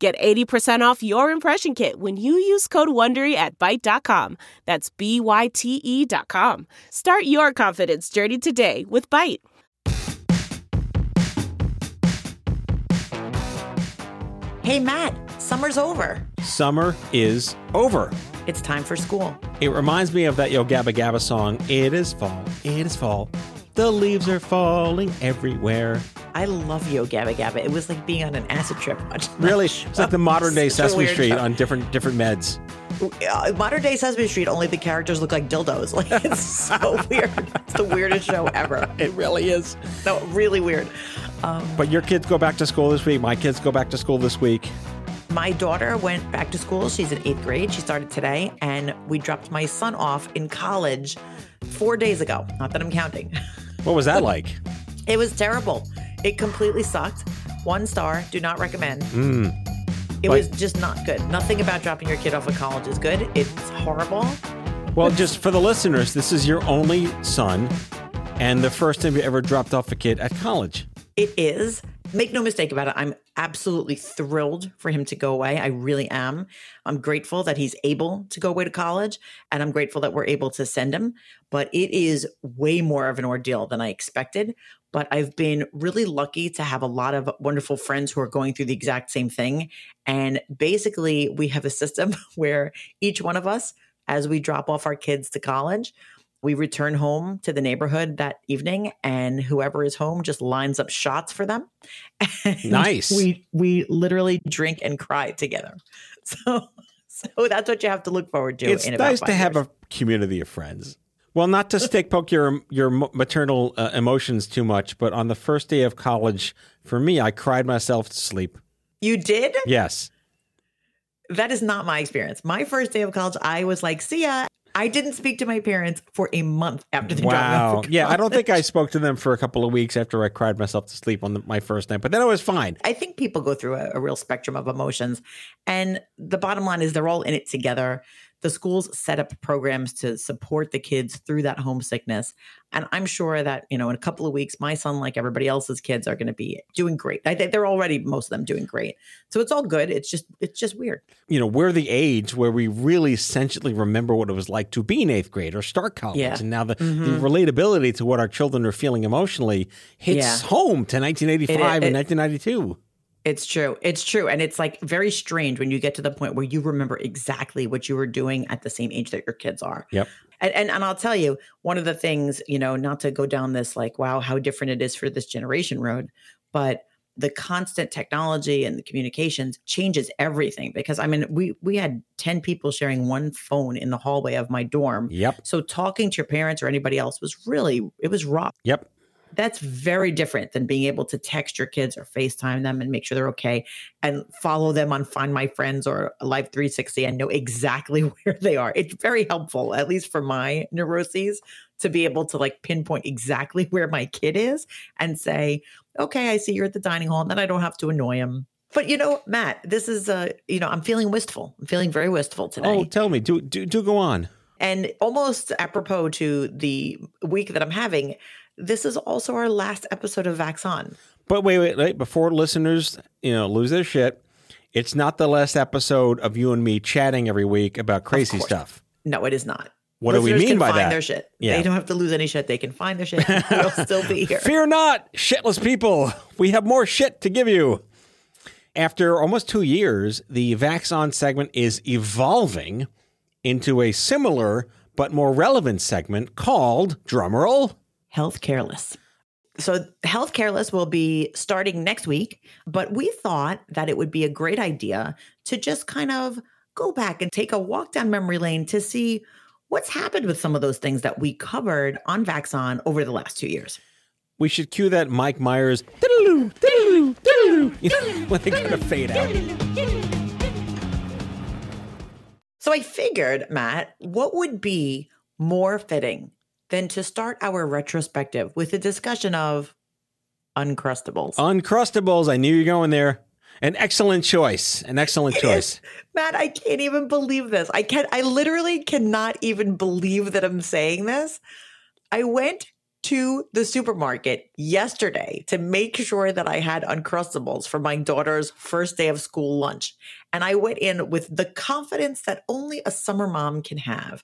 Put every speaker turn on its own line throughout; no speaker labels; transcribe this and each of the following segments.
Get 80% off your impression kit when you use code WONDERY at Byte.com. That's B-Y-T-E dot com. Start your confidence journey today with Byte.
Hey, Matt, summer's over.
Summer is over.
It's time for school.
It reminds me of that Yo Gabba Gabba song. It is fall. It is fall. The leaves are falling everywhere.
I love Yo Gabba Gabba. It was like being on an acid trip. watching
Really, it's like the modern day Sesame Street on different different meds.
Uh, modern day Sesame Street. Only the characters look like dildos. Like it's so weird. It's the weirdest show ever.
It really is.
No, really weird.
But your kids go back to school this week. My kids go back to school this week.
My daughter went back to school. She's in eighth grade. She started today, and we dropped my son off in college four days ago. Not that I'm counting.
What was that like?
It was terrible. It completely sucked. One star. Do not recommend. Hmm. it
But-
was just not good. Nothing about dropping your kid off at college is good. It's horrible.
Well, just for the listeners, this is your only son and the first time you ever dropped off a kid at college.
It is. Make no mistake about it. I'm absolutely thrilled for him to go away. I really am. I'm grateful that he's able to go away to college, and I'm grateful that we're able to send him. But it is way more of an ordeal than I expected. But I've been really lucky to have a lot of wonderful friends who are going through the exact same thing. And basically, we have a system where each one of us, as we drop off our kids to college, we return home to the neighborhood that evening and whoever is home just lines up shots for them
Nice.
we we literally drink and cry together so so that's what you have to look forward to
it's nice to
five
have a community of friends. Well, not to stick poke your your maternal uh, emotions too much, but on the first day of college, for me, I cried myself to sleep.
you did
Yes.
that is not my experience my first day of college i was like see ya i didn't speak to my parents for a month after they dropped
Wow. Yeah, I don't think I spoke to them for a couple of weeks after I cried myself to sleep on the, my first night, but then I was fine.
I think people go through a, a real spectrum of emotions. And the bottom line is they're all in it together. The schools set up programs to support the kids through that homesickness. And I'm sure that, you know, in a couple of weeks, my son, like everybody else's kids, are going to be doing great. I think they're already, most of them, doing great. So it's all good. It's just, it's just weird.
You know, we're the age where we really essentially remember what it was like to be in eighth grade or start college.
Yeah.
And now the,
Mhm.
the relatability to what our children are feeling emotionally hits
Yeah.
home to 1985
It-
and
it-
1992.
It's true. It's true. And it's like very strange when you get to the point where you remember exactly what you were doing at the same age that your kids are.
Yep.
And, and and I'll tell you, one of the things, you know, not to go down this like, wow, how different it is for this generation road, but the constant technology and the communications changes everything. Because I mean, we we had 10 people sharing one phone in the hallway of my dorm.
Yep.
So talking to your parents or anybody else was really it was rough
Yep.
That's very different than being able to text your kids or FaceTime them and make sure they're okay and follow them on Find My Friends or Life360 and know exactly where they are. It's very helpful, at least for my neuroses, to be able to like pinpoint exactly where my kid is and say, okay, I see you're at the dining hall, and then I don't have to annoy him. But you know, Matt, this is uh, you know, I'm feeling wistful. I'm feeling very wistful today.
Oh, tell me, do, do, do go on.
And almost apropos to the week that I'm having, this is also our last episode of Vax On.
But wait, wait, wait. Before listeners, you know, lose their shit, it's not the last episode of you and me chatting every week about crazy stuff.
No, it is not.
What do we mean
can
by
find
that?
Their shit.
Yeah.
They don't have to lose any shit. They can find their shit. we'll still be here.
Fear not, shitless people. We have more shit to give you. After almost two years, the Vaxon segment is evolving into a similar but more relevant segment called drumroll.
Health careless. So, Health Careless will be starting next week, but we thought that it would be a great idea to just kind of go back and take a walk down memory lane to see what's happened with some of those things that we covered on Vaxon over the last two years.
We should cue that Mike Myers diddle-oo, diddle-oo, diddle-oo, you know, when they kind of fade out.
So So I figured, Matt, what would be more fitting than to start our retrospective with a discussion of Uncrustables?
Uncrustables. I knew you were going there. An excellent choice. An excellent choice.
Matt, I can't even believe this. I can't, I literally cannot even believe that I'm saying this. I went to the supermarket yesterday to make sure that I had Uncrustables for my daughter's first day of school lunch. And I went in with the confidence that only a summer mom can have.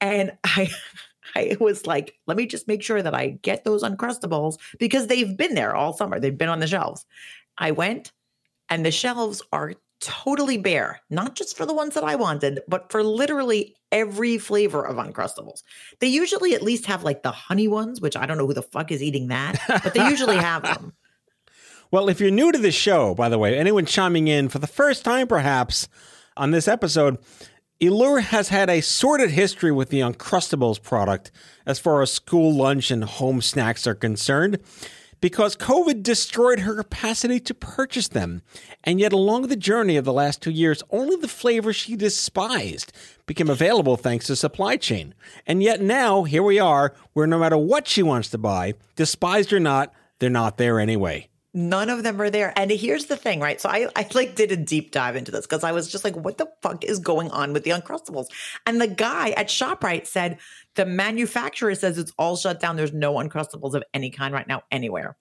And I, I was like, let me just make sure that I get those Uncrustables because they've been there all summer. They've been on the shelves. I went and the shelves are totally bare, not just for the ones that I wanted, but for literally every flavor of Uncrustables. They usually at least have like the honey ones, which I don't know who the fuck is eating that, but they usually have them.
Well, if you're new to the show, by the way, anyone chiming in for the first time perhaps on this episode, Laura has had a sordid history with the Uncrustables product as far as school lunch and home snacks are concerned because COVID destroyed her capacity to purchase them. And yet, along the journey of the last two years, only the flavors she despised became available thanks to supply chain. And yet, now, here we are, where no matter what she wants to buy, despised or not, they're not there anyway.
None of them are there. And here's the thing, right? So I, I like did a deep dive into this because I was just like, what the fuck is going on with the Uncrustables? And the guy at ShopRite said the manufacturer says it's all shut down. There's no Uncrustables of any kind right now anywhere.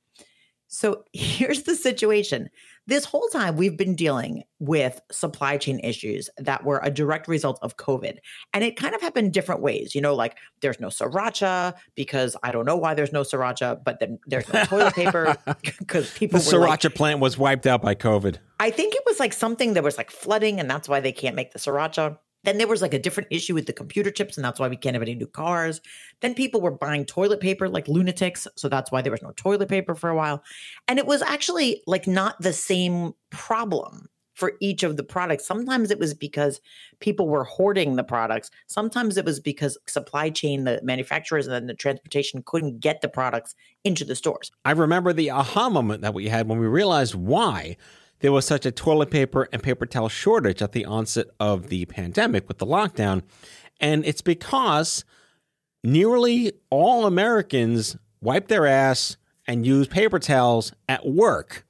So here's the situation. This whole time we've been dealing with supply chain issues that were a direct result of COVID. And it kind of happened different ways. You know, like there's no sriracha because I don't know why there's no sriracha, but then there's no toilet paper because people
The
were
sriracha
like,
plant was wiped out by COVID.
I think it was like something that was like flooding and that's why they can't make the sriracha. Then there was like a different issue with the computer chips, and that's why we can't have any new cars. Then people were buying toilet paper like lunatics. So that's why there was no toilet paper for a while. And it was actually like not the same problem for each of the products. Sometimes it was because people were hoarding the products. Sometimes it was because supply chain, the manufacturers and the transportation couldn't get the products into the stores.
I remember the aha moment that we had when we realized why there was such a toilet paper and paper towel shortage at the onset of the pandemic with the lockdown. And it's because nearly all Americans wipe their ass and use paper towels at work.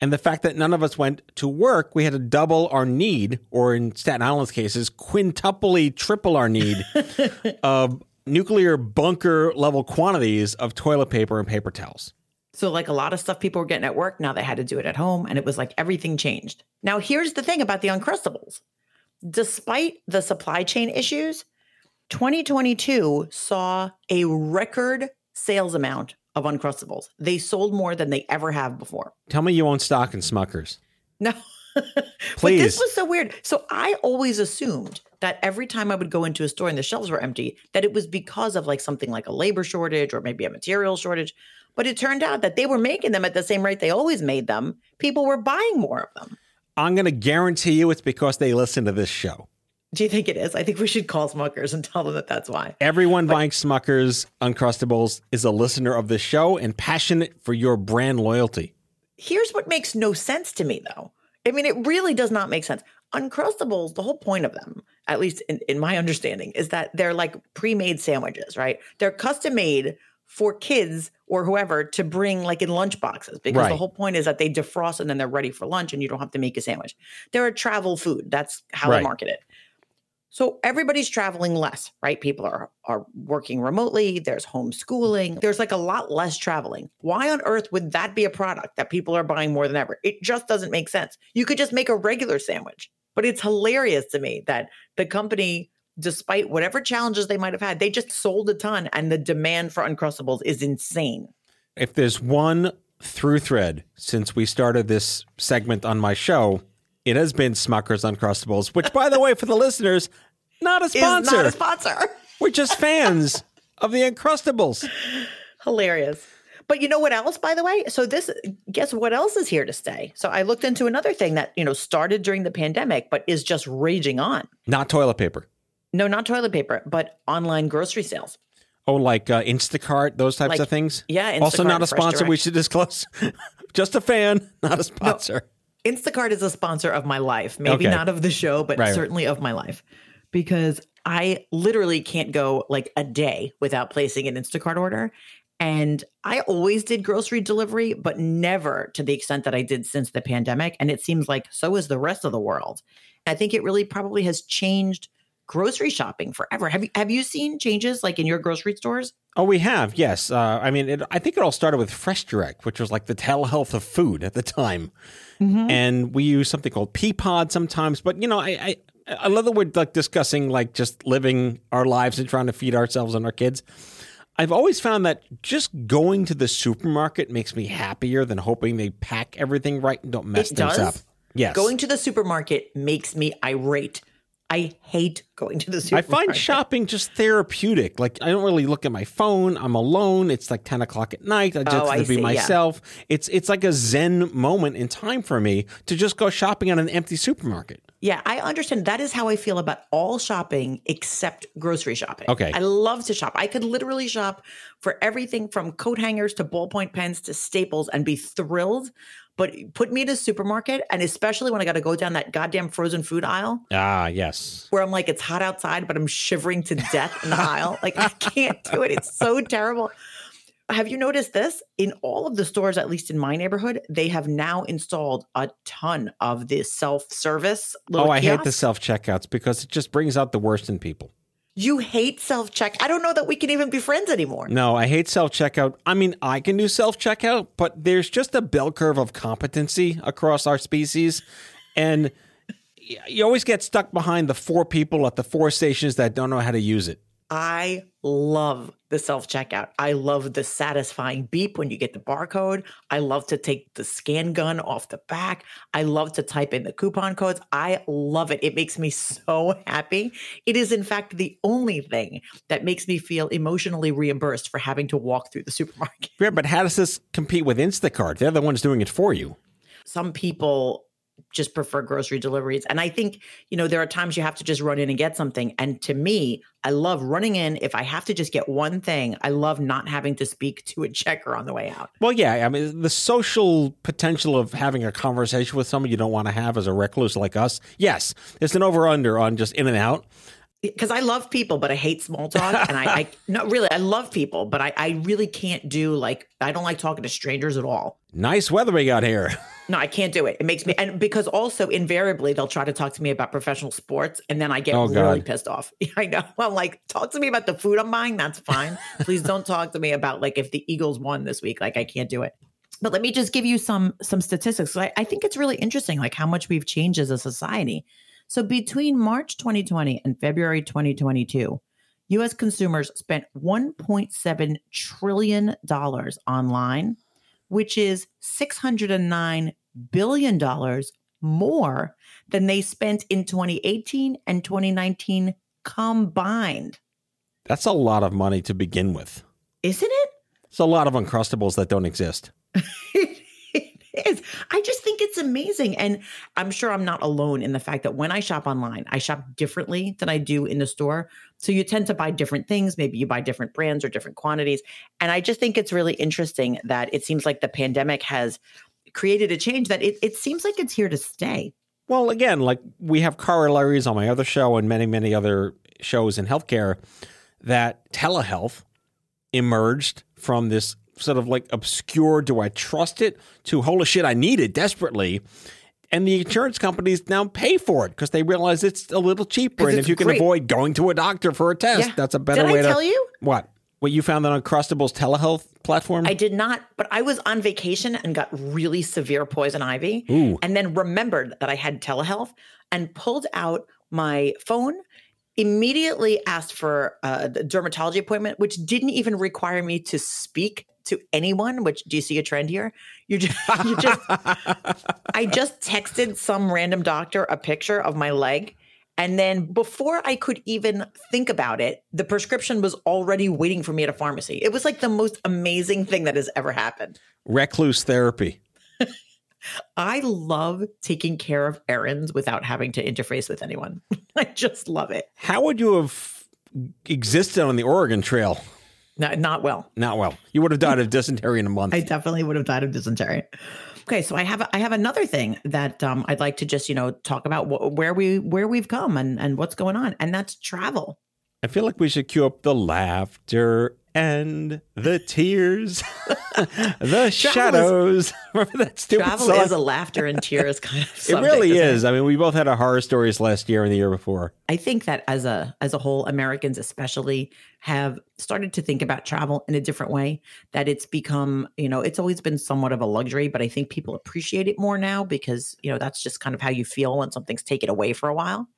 And the fact that none of us went to work, we had to double our need, or in Staten Island's cases, quintuply triple our need of nuclear bunker level quantities of toilet paper and paper towels.
So, like a lot of stuff people were getting at work, now they had to do it at home, and it was like everything changed. Now, here's the thing about the Uncrustables despite the supply chain issues, 2022 saw a record sales amount of Uncrustables. They sold more than they ever have before.
Tell me you own stock in Smuckers.
No. but
Please.
this was so weird. So I always assumed that every time I would go into a store and the shelves were empty, that it was because of like something like a labor shortage or maybe a material shortage. But it turned out that they were making them at the same rate they always made them. People were buying more of them.
I'm going to guarantee you it's because they listen to this show.
Do you think it is? I think we should call Smuckers and tell them that that's why.
Everyone buying Smuckers Uncrustables is a listener of this show and passionate for your brand loyalty.
Here's what makes no sense to me, though. I mean, it really does not make sense. Uncrustables, the whole point of them, at least in, in my understanding, is that they're like pre made sandwiches, right? They're custom made for kids or whoever to bring like in lunch boxes because
Right.
the whole point is that they defrost and then they're ready for lunch and you don't have to make a sandwich. They're a travel food. That's how
Right.
they market it. So everybody's traveling less, right? People are are working remotely, there's homeschooling. There's like a lot less traveling. Why on earth would that be a product that people are buying more than ever? It just doesn't make sense. You could just make a regular sandwich. But it's hilarious to me that the company despite whatever challenges they might have had, they just sold a ton and the demand for Uncrustables is insane.
If there's one through thread since we started this segment on my show, it has been Smuckers Uncrustables, which, by the way, for the listeners, not a
Is
sponsor.
not a sponsor.
We're just fans of the Uncrustables.
Hilarious. But you know what else, by the way? So this guess what else is here to stay? So I looked into another thing that, you know, started during the pandemic, but is just raging on.
Not toilet paper.
No, not toilet paper, but online grocery sales.
Oh, like uh, Instacart, those types
Like-
of things?
yeah,
also, not a sponsor. We should disclose. just a fan, not a sponsor.
Instacart is a sponsor of my life. Maybe
Okay.
not of the show, but
Right, right.
certainly of my life. because I literally can't go like a day without placing an Instacart order. And I always did grocery delivery, but never to the extent that I did since the pandemic. And it seems like so is the rest of the world. I think it really probably has changed grocery shopping forever. Have you have you seen changes like in your grocery stores?
Oh, we have, yes. Uh, I mean, it, I think it all started with Fresh Direct, which was like the telehealth of food at the time, mm-hmm. and we use something called Peapod sometimes. But you know, I, I I love that we're like discussing like just living our lives and trying to feed ourselves and our kids. I've always found that just going to the supermarket makes me happier than hoping they pack everything right and don't mess
it
things
does?
up. Yes.
Going to the supermarket makes me irate. I hate going to the supermarket.
I find shopping just therapeutic. Like I don't really look at my phone. I'm alone. It's like ten o'clock at night. I just
Oh,
to be
see, yeah.
myself. It's it's like a zen moment in time for me to just go shopping at an empty supermarket.
Yeah, I understand. That is how I feel about all shopping except grocery shopping.
Okay.
I love to shop. I could literally shop for everything from coat hangers to ballpoint pens to staples and be thrilled. But put me in a supermarket, and especially when I got to go down that goddamn frozen food aisle
Ah, yes.
where I'm like, it's hot outside, but I'm shivering to death in the aisle. Like, I can't do it. It's so terrible. Have you noticed this? In all of the stores, at least in my neighborhood, they have now installed a ton of the self service.
Oh, I hate the self checkouts because it just brings out the worst in people.
You hate self check. I don't know that we can even be friends anymore.
No, I hate self checkout. I mean, I can do self checkout, but there's just a bell curve of competency across our species. And you always get stuck behind the four people at the four stations that don't know how to use it.
I love the self checkout. I love the satisfying beep when you get the barcode. I love to take the scan gun off the back. I love to type in the coupon codes. I love it. It makes me so happy. It is, in fact, the only thing that makes me feel emotionally reimbursed for having to walk through the supermarket.
Yeah, but how does this compete with Instacart? They're the ones doing it for you.
Some people just prefer grocery deliveries. And I think, you know, there are times you have to just run in and get something. And to me, I love running in. If I have to just get one thing, I love not having to speak to a checker on the way out.
Well, yeah, I mean, the social potential of having a conversation with someone you don't want to have as a recluse like us, yes, it's an over under on just in and out.
Because I love people, but I hate small talk. And I, I no, really, I love people, but I, I really can't do like, I don't like talking to strangers at all.
Nice weather we got here.
No, I can't do it. It makes me, and because also invariably they'll try to talk to me about professional sports, and then I get
Oh,
really
God.
pissed off. I know. I'm like, talk to me about the food I'm buying. That's fine. Please don't talk to me about like if the Eagles won this week. Like I can't do it. But let me just give you some some statistics. I, I think it's really interesting, like how much we've changed as a society. So between March 2020 and February 2022, U.S. consumers spent 1.7 trillion dollars online, which is 609 billion dollars more than they spent in 2018 and 2019 combined.
That's a lot of money to begin with.
Isn't it?
It's a lot of Uncrustables that don't exist.
is. I just think it's amazing. And I'm sure I'm not alone in the fact that when I shop online, I shop differently than I do in the store. So you tend to buy different things. Maybe you buy different brands or different quantities. And I just think it's really interesting that it seems like the pandemic has created a change that it, it seems like it's here to stay.
Well, again, like we have corollaries on my other show and many, many other shows in healthcare that telehealth emerged from this sort of like obscure, do I trust it, to holy shit, I need it desperately. And the insurance companies now pay for it because they realize it's a little cheaper. And if you can
great.
avoid going to a doctor for a test,
Yeah.
that's a better
Did
way
I
to.
tell you?
What? What you found that Uncrustables telehealth platform?
I did not, but I was on vacation and got really severe poison ivy.
Ooh.
And then remembered that I had telehealth and pulled out my phone, immediately asked for uh, a dermatology appointment, which didn't even require me to speak to anyone. Which do you see a trend here? You just, you just, I just texted some random doctor a picture of my leg. And then before I could even think about it, the prescription was already waiting for me at a pharmacy. It was like the most amazing thing that has ever happened.
Recluse therapy.
I love taking care of errands without having to interface with anyone. I just love it.
How would you have existed on the Oregon Trail?
Not, not well.
Not well. You would have died of dysentery in a month.
I definitely would have died of dysentery. Okay, so I have I have another thing that um, I'd like to just you know talk about wh- where we where we've come and and what's going on, and that's travel.
I feel like we should cue up the laughter and the tears, the shadows. Remember that stupid
Travel
song?
is a laughter and tears kind of.
it really
isn't it?
is. I mean, we both had our horror stories last year and the year before.
I think that as a as a whole, Americans especially have started to think about travel in a different way. That it's become, you know, it's always been somewhat of a luxury, but I think people appreciate it more now because you know that's just kind of how you feel when something's taken away for a while.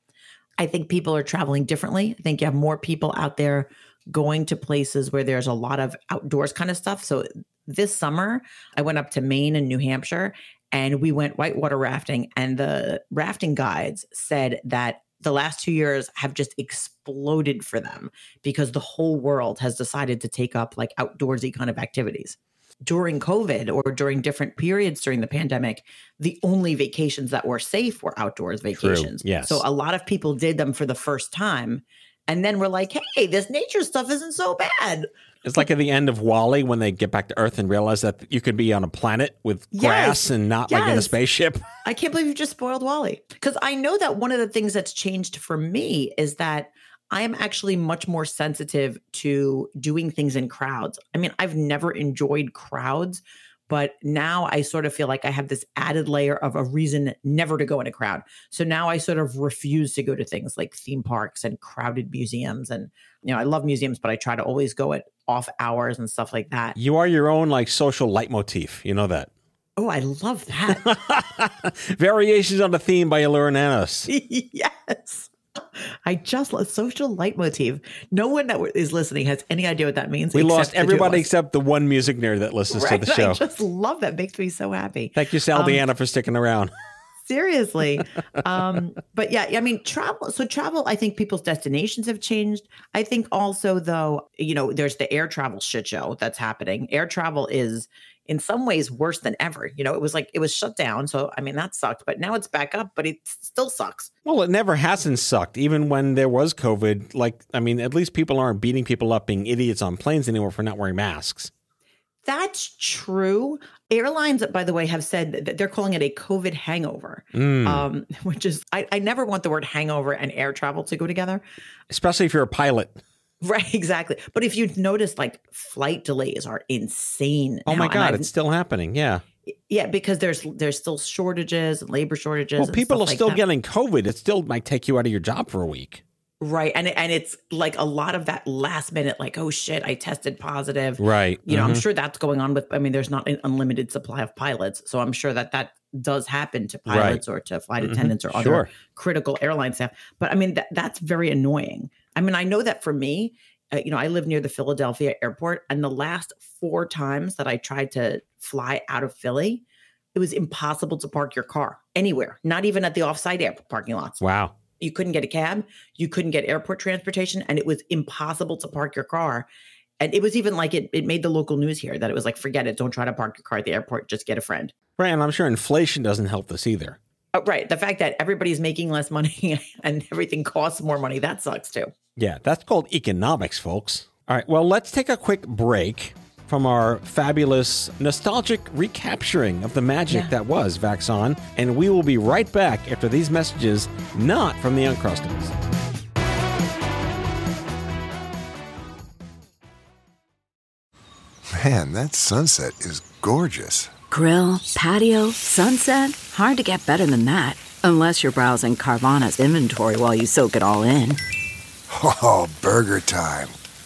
I think people are traveling differently. I think you have more people out there going to places where there's a lot of outdoors kind of stuff. So this summer, I went up to Maine and New Hampshire and we went whitewater rafting. And the rafting guides said that the last two years have just exploded for them because the whole world has decided to take up like outdoorsy kind of activities. During COVID or during different periods during the pandemic, the only vacations that were safe were outdoors vacations.
yes.
So a lot of people did them for the first time. And then we're like, hey, this nature stuff isn't so bad.
It's like at the end of WALL-E when they get back to Earth and realize that you could be on a planet with
Yes.
grass and not like in a spaceship.
I can't believe you just spoiled WALL-E. Because I know that one of the things that's changed for me is that I am actually much more sensitive to doing things in crowds. I mean, I've never enjoyed crowds, but now I sort of feel like I have this added layer of a reason never to go in a crowd. So now I sort of refuse to go to things like theme parks and crowded museums. And, you know, I love museums, but I try to always go at off hours and stuff like that.
You are your own like social leitmotif. You know that.
Oh, I love that.
Variations on the theme by Allure and Annis.
yes. I just love social leitmotif. No one that is listening has any idea what that means.
We lost
the two of
everybody except the one music nerd that listens
Right?
to the show.
I just love that. Makes me so happy.
Thank you, Sal
Um,
Deanna, for sticking around.
Seriously. um, but yeah, I mean, travel. So travel, I think people's destinations have changed. I think also, though, you know, there's the air travel shit show that's happening. Air travel is in some ways worse than ever. You know, it was like it was shut down. So I mean, that sucked. But now it's back up, but it still sucks.
Well, it never hasn't sucked. Even when there was COVID, like, I mean, at least people aren't beating people up being idiots on planes anymore for not wearing masks.
That's true. Airlines, by the way, have said that they're calling it a COVID hangover,
Mm.
um, which is, I, I never want the word hangover and air travel to go together.
Especially if you're a pilot.
Right, exactly. But if you've noticed, like flight delays are insane.
Oh
now,
my God, it's still happening. Yeah.
yeah, because there's there's still shortages and labor shortages.
Well, people are
like
still
that.
getting COVID. It still might take you out of your job for a week.
Right, and and it's like a lot of that last minute, like oh shit, I tested positive.
Right.
You know, I'm
Mhm.
sure that's going on with. I mean, there's not an unlimited supply of pilots, so I'm sure that that does happen to
Right.
pilots or to flight
Mhm.
attendants or other
Sure.
critical airline staff. But I mean, that, that's very annoying. I mean, I know that for me, uh, you know, I live near the Philadelphia airport, and the last four times that I tried to fly out of Philly, it was impossible to park your car anywhere, not even at the offsite airport parking lots.
Wow.
You couldn't get a cab, you couldn't get airport transportation, and it was impossible to park your car. And it was even like it, it made the local news here that it was like, forget it, don't try to park your car at the airport, just get a friend.
Right. And I'm sure inflation doesn't help this either.
Oh, right. The fact that everybody's making less money and everything costs more money, that sucks too.
Yeah, that's called economics, folks. All right, well, let's take a quick break from our fabulous nostalgic recapturing of the magic
Yeah.
that was Vaxon, and we will be right back after these messages, not from the Uncrustables.
Man, that sunset is gorgeous.
Grill, patio, sunset. Hard to get better than that. Unless you're browsing Carvana's inventory while you soak it all in.
Oh, burger time.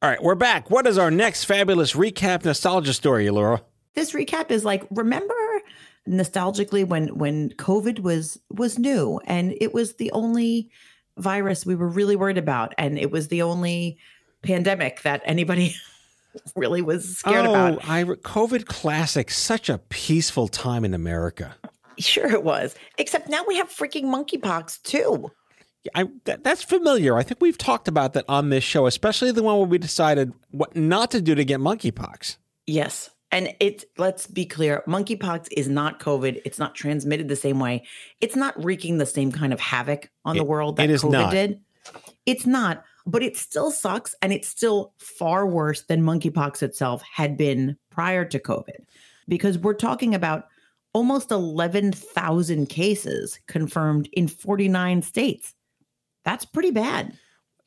All right, we're back. What is our next fabulous recap nostalgia story, Laura?
This recap is like remember nostalgically when when COVID was was new and it was the only virus we were really worried about and it was the only pandemic that anybody really was scared
oh,
about.
I, COVID classic, such a peaceful time in America.
Sure, it was. Except now we have freaking monkeypox too.
I, that, that's familiar. I think we've talked about that on this show, especially the one where we decided what not to do to get monkeypox.
Yes. And it let's be clear, monkeypox is not COVID. It's not transmitted the same way. It's not wreaking the same kind of havoc on
It-
the world that
it is
COVID
not.
did. It's not, but it still sucks and it's still far worse than monkeypox itself had been prior to COVID. Because we're talking about almost 11,000 cases confirmed in 49 states. That's pretty bad.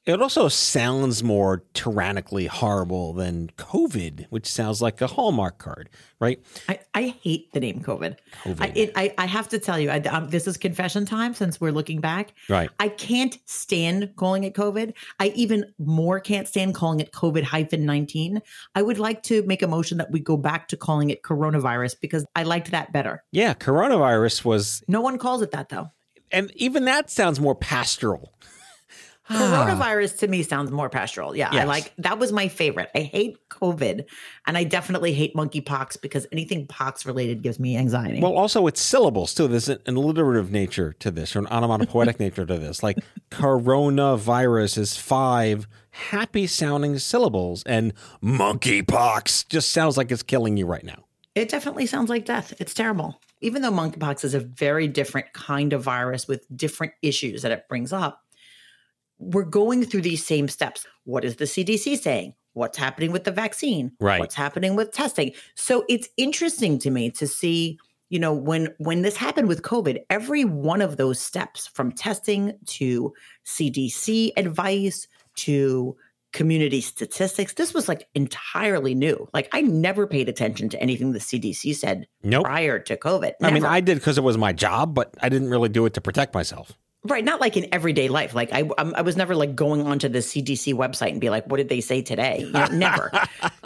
It also sounds more tyrannically horrible than COVID, which sounds like a Hallmark card, right?
I, I hate the name COVID.
COVID.
I, it, I, I have to tell you, I, um, this is confession time since we're looking back.
Right.
I can't stand calling it COVID. I even more can't stand calling it COVID hyphen 19. I would like to make a motion that we go back to calling it coronavirus because I liked that better.
Yeah, coronavirus was,
No one calls it that though.
and even that sounds more pastoral.
Coronavirus ah. to me sounds more pastoral. Yeah, I like that was my favorite. I hate COVID and I definitely hate monkeypox because anything pox related gives me anxiety.
Well, also it's syllables too. There's an alliterative nature to this, or an onomatopoetic nature to this. Like coronavirus is five happy sounding syllables, and monkeypox just sounds like it's killing you right now.
It definitely sounds like death. It's terrible. Even though monkeypox is a very different kind of virus with different issues that it brings up, we're going through these same steps. What is the CDC saying? What's happening with the vaccine?
Right.
What's happening with testing? So it's interesting to me to see, you know, when when this happened with COVID, every one of those steps from testing to CDC advice to community statistics, this was like entirely new. Like I never paid attention to anything the CDC said
Nope.
prior to COVID.
I mean, I did because it was my job, but I didn't really do it to protect myself.
Right, not like in everyday life. Like I, I'm, was never like going onto the CDC website and be like, "What did they say today?" You know, never.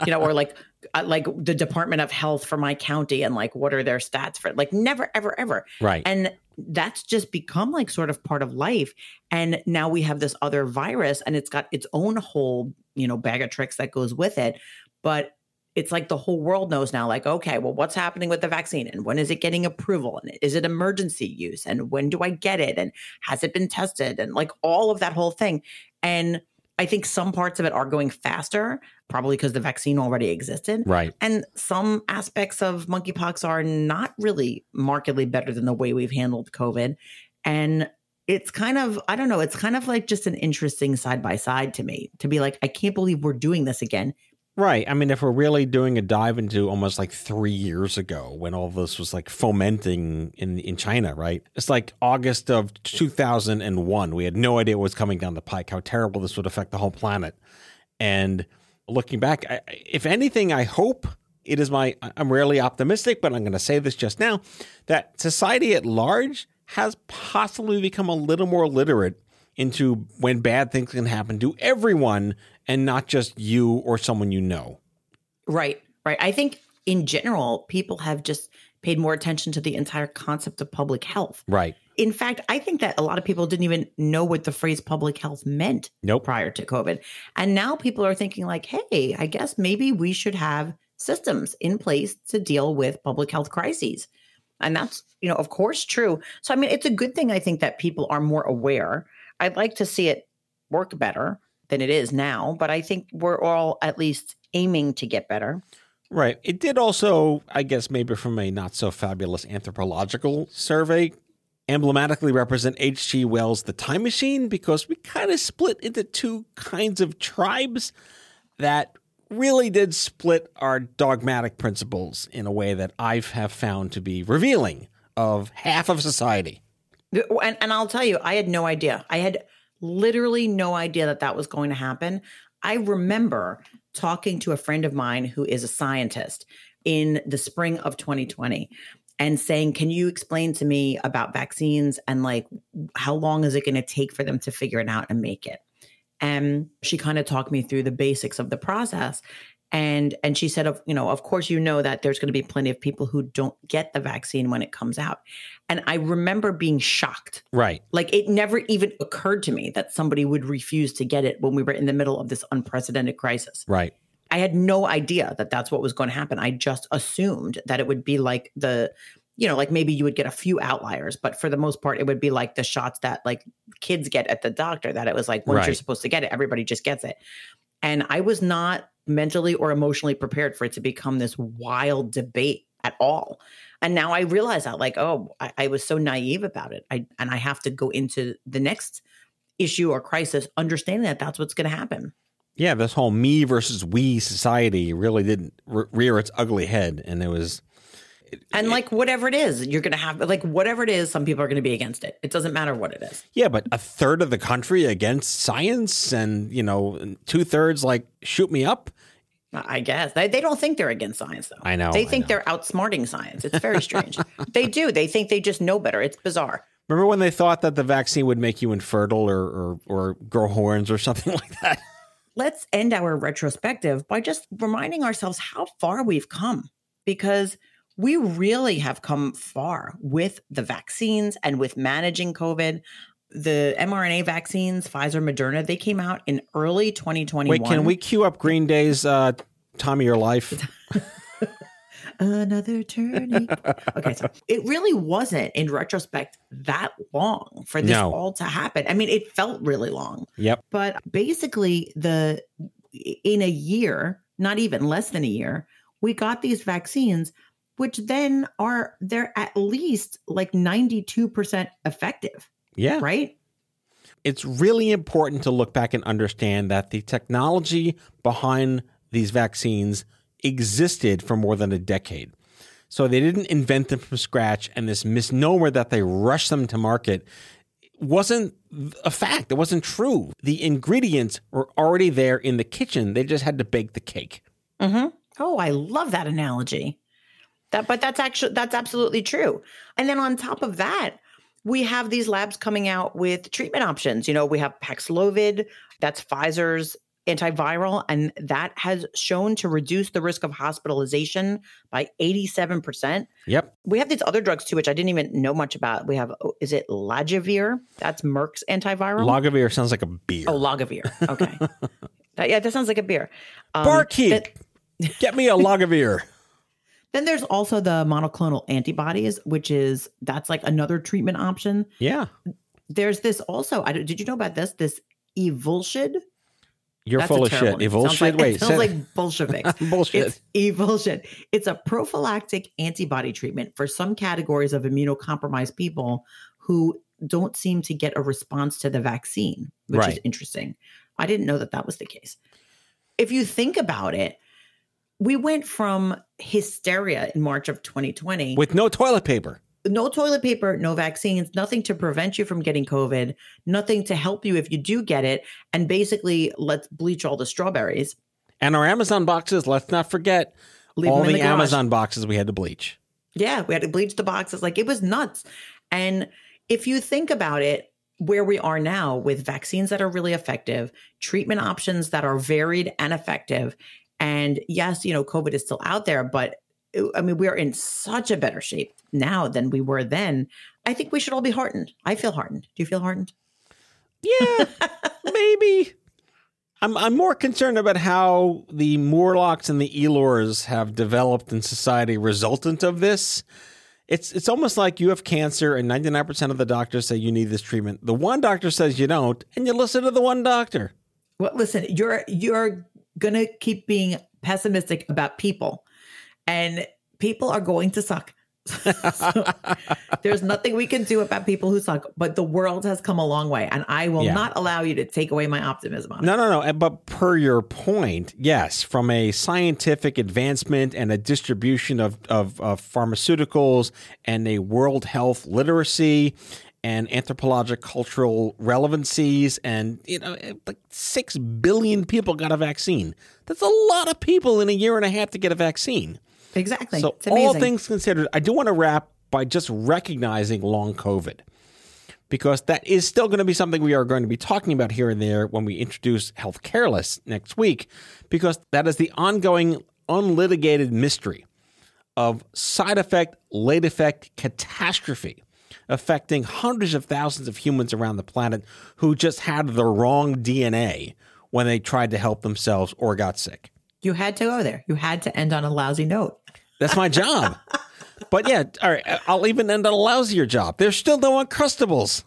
you know, or like, uh, like the Department of Health for my county and like, what are their stats for? Like, never, ever, ever.
Right.
And that's just become like sort of part of life. And now we have this other virus, and it's got its own whole, you know, bag of tricks that goes with it. But it's like the whole world knows now, like, okay, well, what's happening with the vaccine and when is it getting approval? And is it emergency use? And when do I get it? And has it been tested? And like all of that whole thing. And I think some parts of it are going faster, probably because the vaccine already existed.
Right.
And some aspects of monkeypox are not really markedly better than the way we've handled COVID. And it's kind of, I don't know, it's kind of like just an interesting side by side to me to be like, I can't believe we're doing this again.
Right. I mean, if we're really doing a dive into almost like three years ago when all this was like fomenting in, in China, right? It's like August of 2001. We had no idea what was coming down the pike, how terrible this would affect the whole planet. And looking back, I, if anything, I hope it is my, I'm rarely optimistic, but I'm going to say this just now that society at large has possibly become a little more literate into when bad things can happen to everyone and not just you or someone you know.
Right, right. I think in general, people have just paid more attention to the entire concept of public health.
Right.
In fact, I think that a lot of people didn't even know what the phrase public health meant
Nope.
prior to COVID. And now people are thinking, like, hey, I guess maybe we should have systems in place to deal with public health crises. And that's, you know, of course, true. So, I mean, it's a good thing, I think, that people are more aware. I'd like to see it work better than it is now, but I think we're all at least aiming to get better.
Right. It did also, I guess, maybe from a not so fabulous anthropological survey, emblematically represent H.G. Wells' The Time Machine because we kind of split into two kinds of tribes that really did split our dogmatic principles in a way that I have found to be revealing of half of society.
And, and I'll tell you, I had no idea. I had literally no idea that that was going to happen. I remember talking to a friend of mine who is a scientist in the spring of 2020 and saying, Can you explain to me about vaccines and like how long is it going to take for them to figure it out and make it? And she kind of talked me through the basics of the process. And and she said, of you know, of course you know that there's going to be plenty of people who don't get the vaccine when it comes out. And I remember being shocked.
Right.
Like it never even occurred to me that somebody would refuse to get it when we were in the middle of this unprecedented crisis.
Right.
I had no idea that that's what was going to happen. I just assumed that it would be like the, you know, like maybe you would get a few outliers, but for the most part, it would be like the shots that like kids get at the doctor, that it was like once
Right.
you're supposed to get it, everybody just gets it. And I was not mentally or emotionally prepared for it to become this wild debate at all. And now I realize that, like, oh, I, I was so naive about it. I and I have to go into the next issue or crisis understanding that that's what's going to happen.
Yeah, this whole me versus we society really didn't re- rear its ugly head. And it was,
And like whatever it is, you're gonna have like whatever it is, some people are gonna be against it. It doesn't matter what it is.
yeah, but a third of the country against science and, you know, two thirds like shoot me up.
I guess they, they don't think they're against science though.
I know,
They think
know.
they're outsmarting science. It's very strange. they do. They think they just know better. It's bizarre.
Remember when they thought that the vaccine would make you infertile or, or, or grow horns or something like that?
Let's end our retrospective by just reminding ourselves how far we've come because we really have come far with the vaccines and with managing COVID. The mRNA vaccines, Pfizer, Moderna, they came out in early 2021.
Wait, can we cue up Green Day's uh, Time of Your Life?
another turning. okay, so it really wasn't, in retrospect, that long for this
No.
all to happen. I mean, it felt really long,
Yep.
but basically, the in a year, not even less than a year, we got these vaccines, which then are they're at least like ninety two percent effective,
Yeah.
right?
It's really important to look back and understand that the technology behind these vaccines existed for more than a decade. So they didn't invent them from scratch, and this misnomer that they rushed them to market wasn't a fact. It wasn't true. The ingredients were already there in the kitchen. They just had to bake the cake.
Mm-hmm. Oh, I love that analogy. That, but that's actually that's absolutely true. And then on top of that, we have these labs coming out with treatment options. You know, we have Paxlovid, that's Pfizer's antiviral, and that has shown to reduce the risk of hospitalization by 87%.
Yep.
We have these other drugs too, which I didn't even know much about. We have, oh, is it Lagavir? That's Merck's antiviral.
Lagavir sounds like a beer.
oh, Lagavir. Okay. That- yeah, that sounds like a beer. Um,
Barkeep,
that-
get me a Lagavir.
Then there's also the monoclonal antibodies, which is that's like another treatment option.
Yeah.
There's this also. I did you know about this? This Evusheld.
You're
That's
full of shit.
name.
Evil
Sounds
shit.
Like,
Wait,
it sounds like Bolsheviks.
bullshit.
It's Evusheld. It's a prophylactic antibody treatment for some categories of immunocompromised people who don't seem to get a response to the vaccine, which is interesting. I didn't know that that was the case. If you think about it, we went from hysteria in March of 2020
With no toilet paper.
no toilet paper, no vaccines, nothing to prevent you from getting COVID, nothing to help you if you do get it. And basically, let's bleach all the strawberries.
And our Amazon boxes, let's not forget
Leave
all the,
the.
Amazon boxes we had to bleach.
Yeah, we had to bleach the boxes. Like it was nuts. And if you think about it, where we are now with vaccines that are really effective, treatment options that are varied and effective. And yes, you know, COVID is still out there, but I mean, we are in such a better shape now than we were then. I think we should all be heartened. I feel heartened. Do you feel heartened?
Yeah, maybe. I'm I'm more concerned about how the Morlocks and the Elors have developed in society resultant of this. It's it's almost like you have cancer and 99% of the doctors say you need this treatment. The one doctor says you don't, and you listen to the one doctor.
Well, listen, you're you're gonna keep being pessimistic about people, and people are going to suck. So, there's nothing we can do about people who suck, but the world has come a long way, and I will
Yeah.
not allow you to take away my optimism on it.
No, no, no. But per your point, yes, from a scientific advancement and a distribution of, of, of pharmaceuticals and a world health literacy and anthropologic cultural relevancies, and you know, eh, like six billion people got a vaccine. That's a lot of people in a year and a half to get a vaccine.
Exactly.
So, all things considered, I do want to wrap by just recognizing long COVID because that is still going to be something we are going to be talking about here and there when we introduce Health Careless next week, because that is the ongoing, unlitigated mystery of side effect, late effect catastrophe affecting hundreds of thousands of humans around the planet who just had the wrong DNA when they tried to help themselves or got sick.
you had to go there. You had to end on a lousy note.
That's my job. but yeah, all right, I'll even end on a lousier job. There's still no Uncrustables.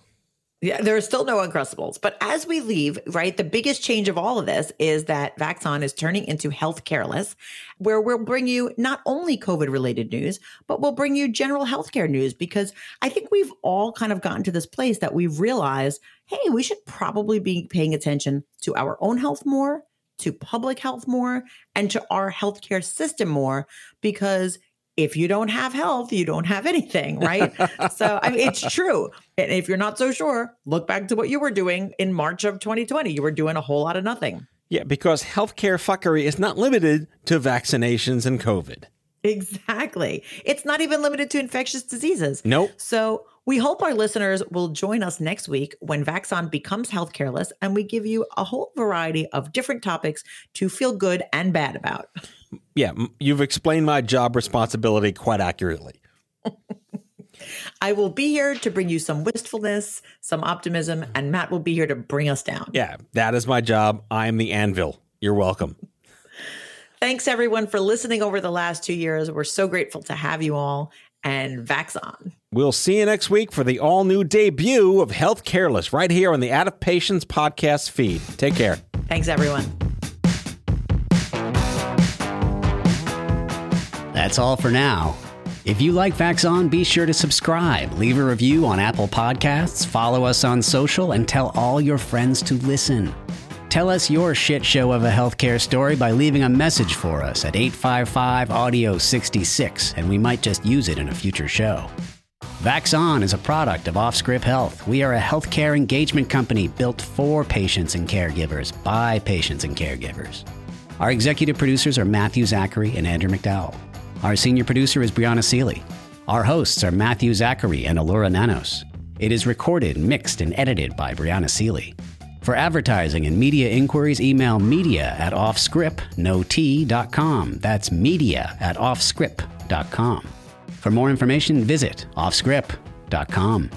Yeah, there are still no Uncrustables. But as we leave, right, the biggest change of all of this is that Vaxon is turning into Health Careless, where we'll bring you not only COVID related news, but we'll bring you general healthcare news because I think we've all kind of gotten to this place that we've realized hey, we should probably be paying attention to our own health more, to public health more, and to our healthcare system more because if you don't have health, you don't have anything, right? so I mean, it's true. And if you're not so sure, look back to what you were doing in March of 2020. You were doing a whole lot of nothing.
Yeah, because healthcare fuckery is not limited to vaccinations and COVID.
Exactly. It's not even limited to infectious diseases.
Nope.
So we hope our listeners will join us next week when Vaxon becomes health careless and we give you a whole variety of different topics to feel good and bad about.
Yeah, you've explained my job responsibility quite accurately.
I will be here to bring you some wistfulness, some optimism, and Matt will be here to bring us down.
Yeah, that is my job. I am the anvil. You're welcome.
Thanks everyone for listening over the last two years. We're so grateful to have you all and Vaxon.
We'll see you next week for the all new debut of Health Careless right here on the Out of Patients podcast feed. Take care.
Thanks everyone.
That's all for now. If you like Vaxon, be sure to subscribe, leave a review on Apple Podcasts, follow us on social, and tell all your friends to listen. Tell us your shit show of a healthcare story by leaving a message for us at 855 Audio 66, and we might just use it in a future show. Vaxon is a product of OffScrip Health. We are a healthcare engagement company built for patients and caregivers by patients and caregivers. Our executive producers are Matthew Zachary and Andrew McDowell. Our senior producer is Brianna Seely. Our hosts are Matthew Zachary and Alura Nanos. It is recorded, mixed, and edited by Brianna Seely. For advertising and media inquiries, email media at offscrip.com. That's media at offscrip.com. For more information, visit offscrip.com.